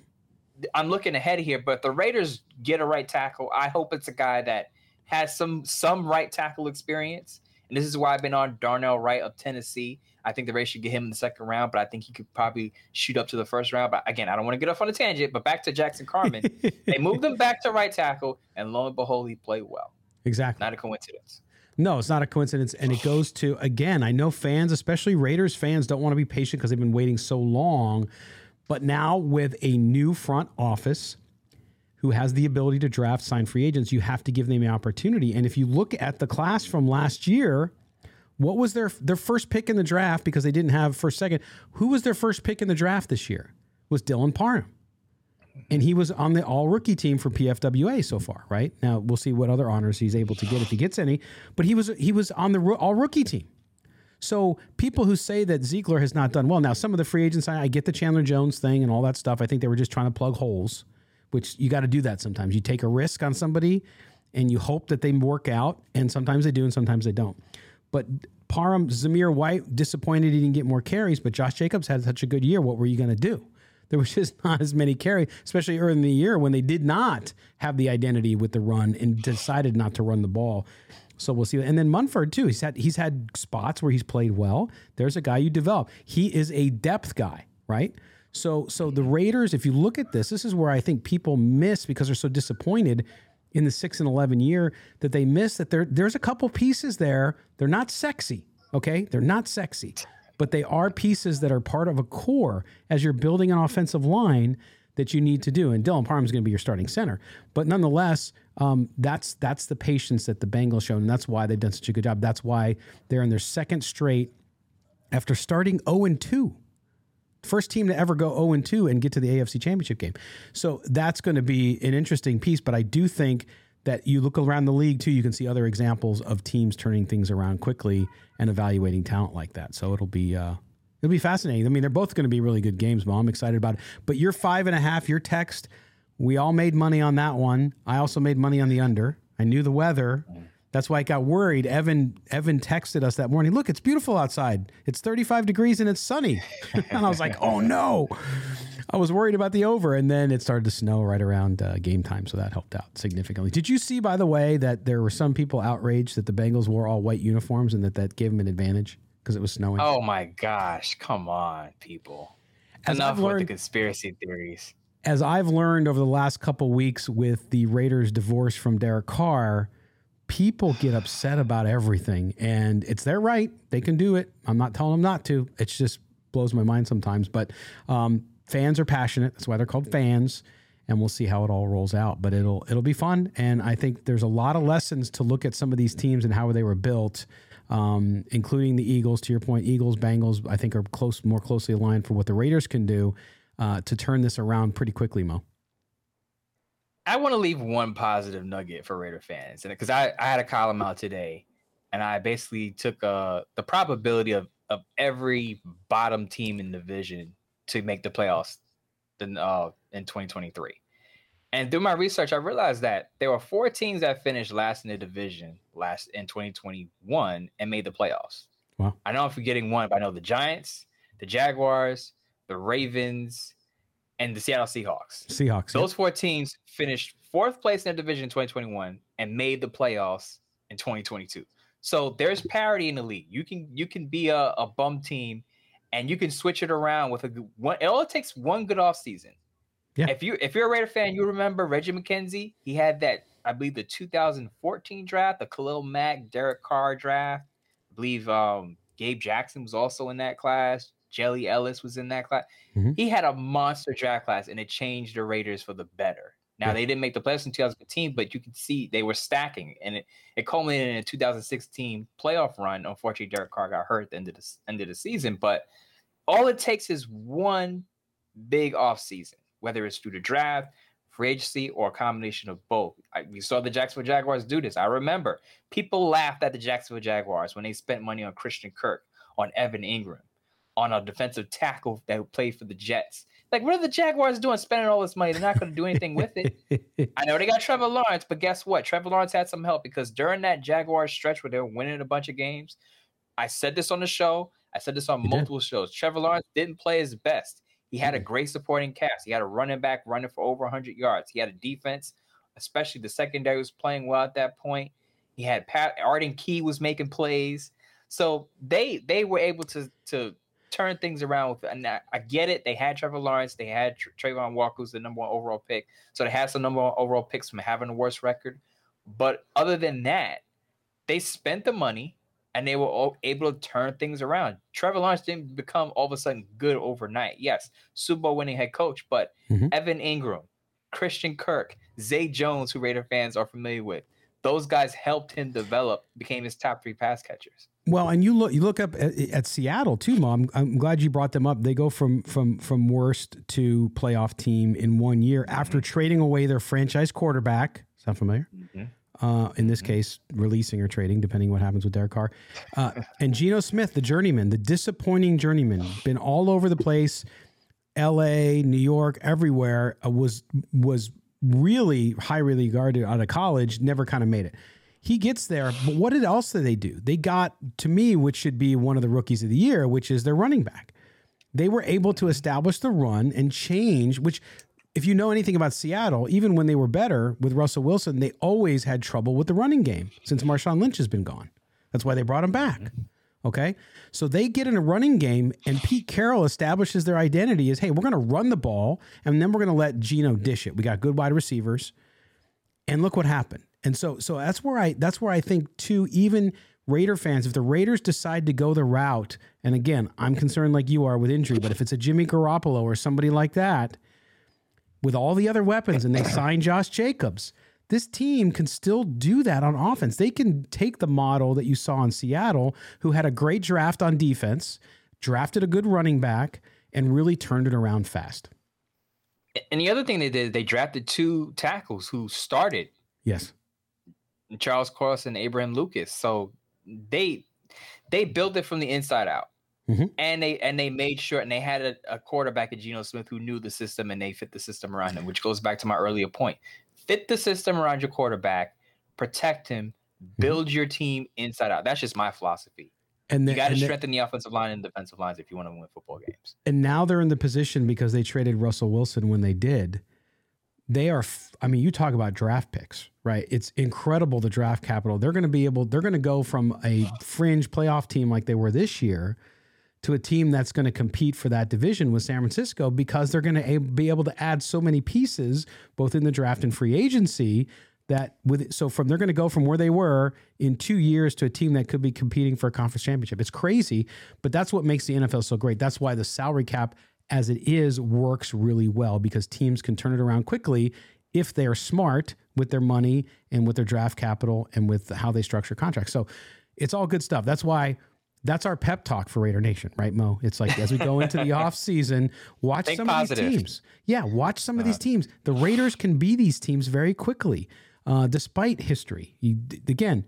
I'm looking ahead here, but the Raiders get a right tackle. I hope it's a guy that has some some right tackle experience. And this is why I've been on Darnell Wright of Tennessee. I think the Raiders should get him in the second round, but I think he could probably shoot up to the first round. But again, I don't want to get off on a tangent. But back to Jackson Carman, they moved him back to right tackle, and lo and behold, he played well. Exactly. Not a coincidence. No, it's not a coincidence. And it goes to, again, I know fans, especially Raiders fans, don't want to be patient because they've been waiting so long. But now with a new front office who has the ability to draft sign free agents, you have to give them the opportunity. And if you look at the class from last year, what was their their first pick in the draft because they didn't have first second? Who was their first pick in the draft this year? Was Dylan Parham and he was on the all rookie team for PFWA so far, right? Now we'll see what other honors he's able to get if he gets any, but he was he was on the all rookie team. So people who say that Ziegler has not done well, now some of the free agents, I get the Chandler Jones thing and all that stuff. I think they were just trying to plug holes, which you got to do that sometimes. You take a risk on somebody and you hope that they work out, and sometimes they do and sometimes they don't. But Parham, Zamir White, disappointed he didn't get more carries, but Josh Jacobs had such a good year. What were you going to do? There was just not as many carries, especially early in the year when they did not have the identity with the run and decided not to run the ball. So we'll see. And then Munford too. He's had he's had spots where he's played well. There's a guy you develop. He is a depth guy, right? So so the Raiders, if you look at this, this is where I think people miss because they're so disappointed in the six and eleven year that they miss that there there's a couple pieces there. They're not sexy, okay? They're not sexy, but they are pieces that are part of a core as you're building an offensive line that you need to do. And Dylan Parham is going to be your starting center, but nonetheless, um, that's that's the patience that the Bengals showed, and that's why they've done such a good job. That's why they're in their second straight after starting zero and two. First team to ever go 0 and 2 and get to the AFC Championship game. So that's going to be an interesting piece. But I do think that you look around the league too, you can see other examples of teams turning things around quickly and evaluating talent like that. So it'll be uh, it'll be fascinating. I mean, they're both going to be really good games, Mom. I'm excited about it. But your five and a half, your text, we all made money on that one. I also made money on the under. I knew the weather. That's why I got worried. Evan Evan texted us that morning. Look, it's beautiful outside. It's 35 degrees and it's sunny. and I was like, oh no. I was worried about the over, and then it started to snow right around uh, game time, so that helped out significantly. Did you see, by the way, that there were some people outraged that the Bengals wore all white uniforms and that that gave them an advantage because it was snowing? Oh my gosh, come on, people. As Enough I've with the conspiracy theories. as I've learned over the last couple weeks with the Raiders' divorce from Derek Carr, people get upset about everything, and it's their right. They can do it. I'm not telling them not to. It just blows my mind sometimes. But um, fans are passionate. That's why they're called fans, and we'll see how it all rolls out. But it'll it'll be fun, and I think there's a lot of lessons to look at some of these teams and how they were built. Um, including the Eagles, to your point, Eagles, Bengals, I think are close, more closely aligned for what the Raiders can do uh, to turn this around pretty quickly, Mo. I want to leave one positive nugget for Raider fans, and because I, I had a column out today, and I basically took uh, the probability of of every bottom team in the division to make the playoffs, then uh, in 2023. And through my research, I realized that there were four teams that finished last in the division last in 2021 and made the playoffs. Wow. I know I'm forgetting one, but I know the Giants, the Jaguars, the Ravens, and the Seattle Seahawks. Seahawks. Those four teams finished fourth place in their division in 2021 and made the playoffs in 2022. So there's parity in the league. You can you can be a, a bum team and you can switch it around with a good one. It all takes one good off season. Yeah. If you if you're a Raider fan, you remember Reggie McKenzie. He had that, I believe, the 2014 draft, the Khalil Mack, Derek Carr draft. I believe um, Gabe Jackson was also in that class. Jelly Ellis was in that class. Mm-hmm. He had a monster draft class, and it changed the Raiders for the better. Now yeah. they didn't make the playoffs in 2015, but you can see they were stacking, and it, it culminated in a 2016 playoff run. Unfortunately, Derek Carr got hurt at the end of the end of the season, but all it takes is one big offseason, whether it's through the draft, free agency, or a combination of both. I, we saw the Jacksonville Jaguars do this. I remember people laughed at the Jacksonville Jaguars when they spent money on Christian Kirk, on Evan Engram, on a defensive tackle that played for the Jets. Like, what are the Jaguars doing spending all this money? They're not going to do anything with it. I know they got Trevor Lawrence, but guess what? Trevor Lawrence had some help because during that Jaguar stretch where they were winning a bunch of games, I said this on the show. I said this on you multiple did. shows. Trevor Lawrence didn't play his best. He had a great supporting cast. He had a running back running for over 100 yards. He had a defense, especially the secondary was playing well at that point. He had Pat Arden Key was making plays. So they they were able to to turn things around with and I, I get it. They had Trevor Lawrence, they had Tra- Travon Walker, who's the number one overall pick. So they had some number one overall picks from having a worse record. But other than that, they spent the money and they were able to turn things around. Trevor Lawrence didn't become all of a sudden good overnight. Yes, Super Bowl winning head coach, but mm-hmm. Evan Engram, Christian Kirk, Zay Jones, who Raider fans are familiar with, those guys helped him develop, became his top three pass catchers. Well, and you look you look up at, at Seattle too, Mom. I'm glad you brought them up. They go from from from worst to playoff team in one year mm-hmm. after trading away their franchise quarterback. Sound familiar? Mm-hmm. Uh, in this mm-hmm. case, releasing or trading, depending what happens with Derek Carr. Uh, and Geno Smith, the journeyman, the disappointing journeyman, been all over the place, L.A., New York, everywhere. Uh, was was really highly regarded out of college. Never kind of made it he gets there. But what else did they do? They got to me, which should be one of the rookies of the year, which is their running back. They were able to establish the run and change, which if you know anything about Seattle, even when they were better with Russell Wilson, they always had trouble with the running game since Marshawn Lynch has been gone. That's why they brought him back. Okay. So they get in a running game, and Pete Carroll establishes their identity as hey, we're going to run the ball, and then we're going to let Geno dish it. We got good wide receivers. And look what happened. And so so that's where I that's where I think too even Raider fans, if the Raiders decide to go the route, and again, I'm concerned like you are with injury, but if it's a Jimmy Garoppolo or somebody like that, with all the other weapons, and they sign Josh Jacobs, this team can still do that on offense. They can take the model that you saw in Seattle, who had a great draft on defense, drafted a good running back, and really turned it around fast. And the other thing they did, they drafted two tackles who started. Yes. Charles Cross and Abraham Lucas. So they they built it from the inside out. Mm-hmm. And they and they made sure and they had a, a quarterback at Geno Smith who knew the system and they fit the system around him, which goes back to my earlier point. Fit the system around your quarterback, protect him, mm-hmm. build mm-hmm. your team inside out. That's just my philosophy. And you got to strengthen the, the offensive line and defensive lines if you want to win football games. And now they're in the position because they traded Russell Wilson when they did. They are, I mean, you talk about draft picks, right? It's incredible the draft capital. They're going to be able, they're going to go from a fringe playoff team like they were this year to a team that's going to compete for that division with San Francisco because they're going to be able to add so many pieces, both in the draft and free agency, that with so from they're going to go from where they were in two years to a team that could be competing for a conference championship. It's crazy, but that's what makes the NFL so great. That's why the salary cap as it is works really well because teams can turn it around quickly if they're smart with their money and with their draft capital and with how they structure contracts. So it's all good stuff. That's why that's our pep talk for Raider Nation, right, Mo? It's like as we go into the off season, watch Think some positive. of these teams. Yeah, watch some uh, of these uh-huh. teams. The Raiders can be these teams very quickly uh, despite history. You, again,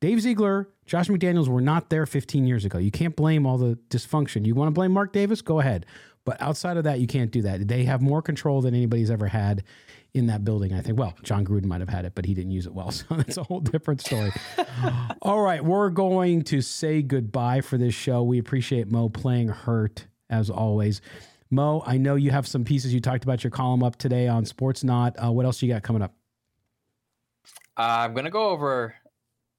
Dave Ziegler, Josh McDaniels were not there 15 years ago. You can't blame all the dysfunction. You want to blame Mark Davis? Go ahead. But outside of that, you can't do that. They have more control than anybody's ever had in that building, I think. Well, Jon Gruden might have had it, but he didn't use it well. So that's a whole different story. all right. We're going to say goodbye for this show. We appreciate Mo playing hurt as always. Mo, I know you have some pieces you talked about your column up today on Sportsnaut. Uh, what else you got coming up? Uh, I'm gonna go over.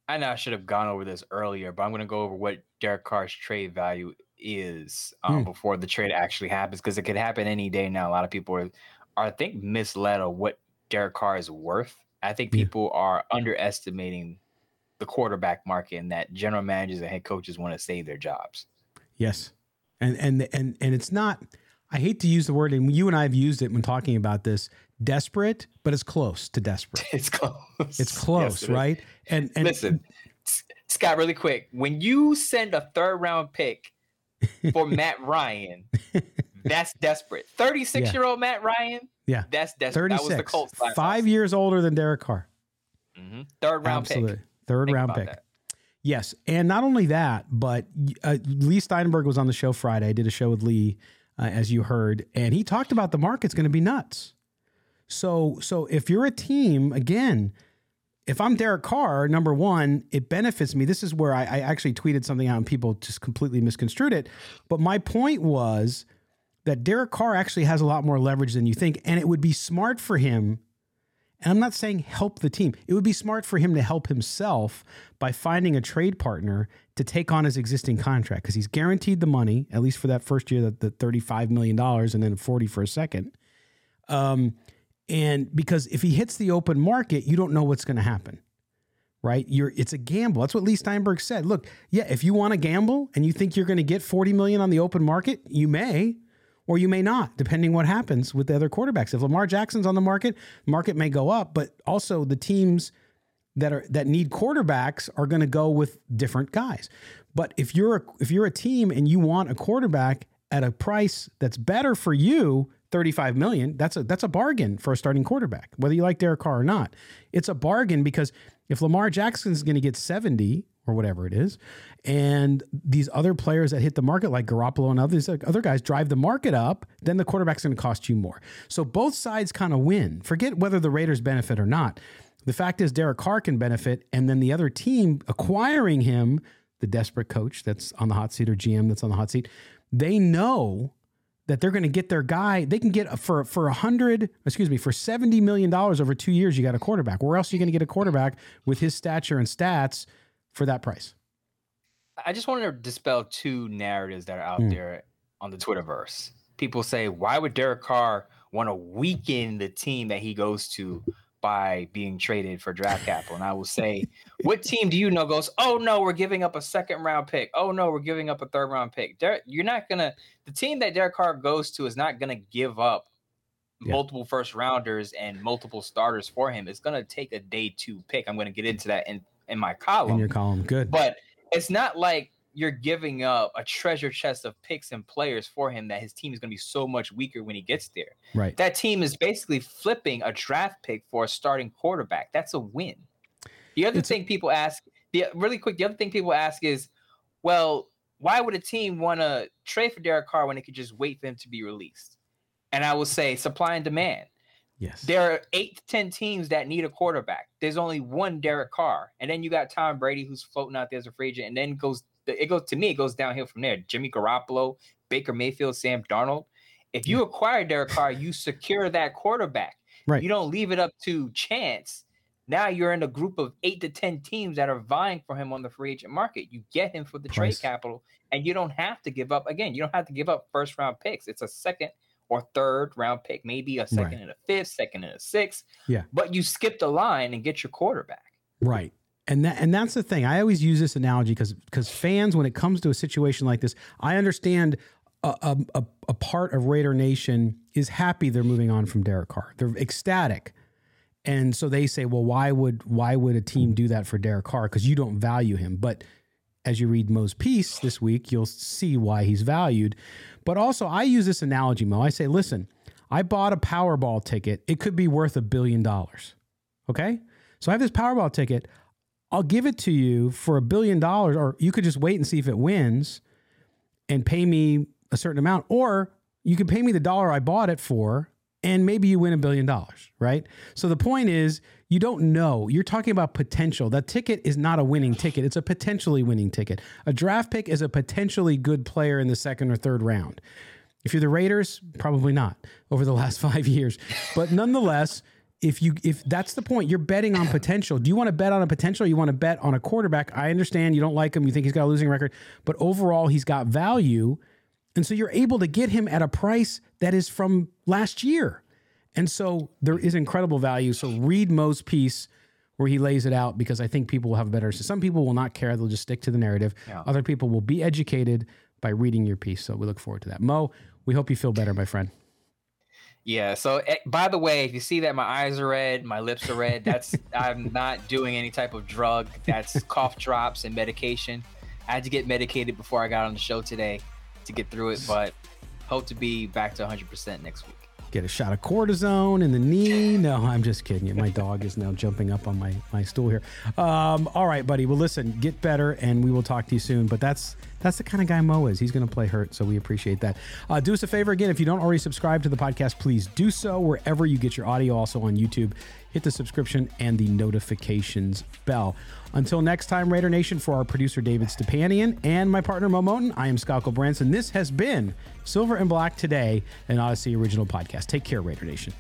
I know I should have gone over this earlier, but I'm gonna go over what Derek Carr's trade value is um, hmm. before the trade actually happens because it could happen any day now. A lot of people are, are I think, misled of what Derek Carr is worth. I think people yeah. are underestimating the quarterback market and that general managers and head coaches want to save their jobs. Yes. And and and and it's not. I hate to use the word, and you and I have used it when talking about this. Desperate, but it's close to desperate. It's close. It's close, Yes, it is. right? And and Listen, Scott, really quick. When you send a third round pick for Matt Ryan, that's desperate. 36 Yeah. year old Matt Ryan, yeah, that's desperate. That was the 36, Colts. five years older than Derek Carr. Mhm. Third round Absolutely, pick. third Think round pick. that. Yes, and not only that, but uh, Leigh Steinberg was on the show Friday. I did a show with Leigh, uh, as you heard, and he talked about the market's going to be nuts. So, so if you're a team, again, if I'm Derek Carr, number one, it benefits me. This is where I, I actually tweeted something out and people just completely misconstrued it. But my point was that Derek Carr actually has a lot more leverage than you think, and it would be smart for him and I'm not saying help the team. It would be smart for him to help himself by finding a trade partner to take on his existing contract because he's guaranteed the money, at least for that first year, that the $35 million and then 40 for a second. Um, and because if he hits the open market, you don't know what's going to happen. Right? You're it's a gamble. That's what Leigh Steinberg said. Look, yeah, if you want to gamble and you think you're going to get 40 million on the open market, you may or you may not, depending what happens with the other quarterbacks. If Lamar Jackson's on the market, market may go up, but also the teams that are that need quarterbacks are going to go with different guys. But if you're a, if you're a team and you want a quarterback at a price that's better for you, 35 million, that's a that's a bargain for a starting quarterback, whether you like Derek Carr or not. It's a bargain because if Lamar Jackson is going to get 70 or whatever it is, and these other players that hit the market like Garoppolo and others other guys drive the market up, then the quarterback's going to cost you more. So both sides kind of win. Forget whether the Raiders benefit or not. The fact is Derek Carr can benefit, and then the other team acquiring him, the desperate coach that's on the hot seat or GM that's on the hot seat, they know that they're going to get their guy. They can get for for a hundred, excuse me, for seventy million dollars over two years. You got a quarterback. Where else are you going to get a quarterback with his stature and stats for that price? I just wanted to dispel two narratives that are out Hmm. there on the Twitterverse. People say, why would Derek Carr want to weaken the team that he goes to by being traded for draft capital? And I will say, what team do you know goes, oh no, we're giving up a second round pick. Oh no, we're giving up a third round pick. Derek, you're not gonna. The team that Derek Carr goes to is not gonna give up Yeah. multiple first rounders and multiple starters for him. It's gonna take a day two pick. I'm gonna get into that in in my column. In your column, good. But it's not like you're giving up a treasure chest of picks and players for him that his team is going to be so much weaker when he gets there. right. That team is basically flipping a draft pick for a starting quarterback. That's a win. The other It's a- thing people ask, the really quick, the other thing people ask is, well, why would a team want to trade for Derek Carr when they could just wait for him to be released? And I will say supply and demand. yes. There are eight to ten teams that need a quarterback. There's only one Derek Carr, and then you got Tom Brady who's floating out there as a free agent, and then goes it goes to me. It goes downhill from there. Jimmy Garoppolo, Baker Mayfield, Sam Darnold. If you acquire Derek Carr, you secure that quarterback. Right. You don't leave it up to chance. Now you're in a group of eight to ten teams that are vying for him on the free agent market. You get him for the Price. trade capital, and you don't have to give up again. You don't have to give up first round picks. It's a second or third round pick, maybe a second Right. and a fifth, second and a sixth. Yeah. But you skip the line and get your quarterback. Right. And that and that's the thing. I always use this analogy because because fans, when it comes to a situation like this, I understand a, a, a, part of Raider Nation is happy they're moving on from Derek Carr. They're ecstatic. And so they say, well, why would why would a team do that for Derek Carr? Because you don't value him. But as you read Mo's piece this week, you'll see why he's valued. But also, I use this analogy, Mo. I say, listen, I bought a Powerball ticket. It could be worth a billion dollars. Okay? So I have this Powerball ticket. I'll give it to you for a billion dollars, or you could just wait and see if it wins and pay me a certain amount, or you can pay me the dollar I bought it for, and maybe you win a billion dollars, right? So the point is, you don't know. You're talking about potential. That ticket is not a winning ticket, it's a potentially winning ticket. A draft pick is a potentially good player in the second or third round. If you're the Raiders, probably not over the last five years. But nonetheless, if you if that's the point, you're betting on potential. Do you want to bet on a potential? Or you want to bet on a quarterback? I understand you don't like him. You think he's got a losing record, but overall he's got value, and so you're able to get him at a price that is from last year. And so there is incredible value. So read Mo's piece where he lays it out because I think people will have a better. So some people will not care; they'll just stick to the narrative. Yeah. Other people will be educated, by reading your piece. So we look forward to that. Mo, we hope you feel better, my friend. Yeah. So, eh, by the way, if you see that my eyes are red, my lips are red, that's I'm not doing any type of drug. That's cough drops and medication. I had to get medicated before I got on the show today to get through it, but hope to be back to 100% next week. Get a shot of cortisone in the knee. No, I'm just kidding you. My dog is now jumping up on my, my stool here. Um, all right, buddy. Well, listen, get better, and we will talk to you soon. But that's that's the kind of guy Mo is. He's going to play hurt, so we appreciate that. Uh, do us a favor again. If you don't already subscribe to the podcast, please do so wherever you get your audio. Also on YouTube, hit the subscription and the notifications bell. Until next time, Raider Nation, for our producer David Stepanian and my partner Mo Moton, I am Scott Branson. This has been Silver and Black Today, an Odyssey original podcast. Take care, Raider Nation.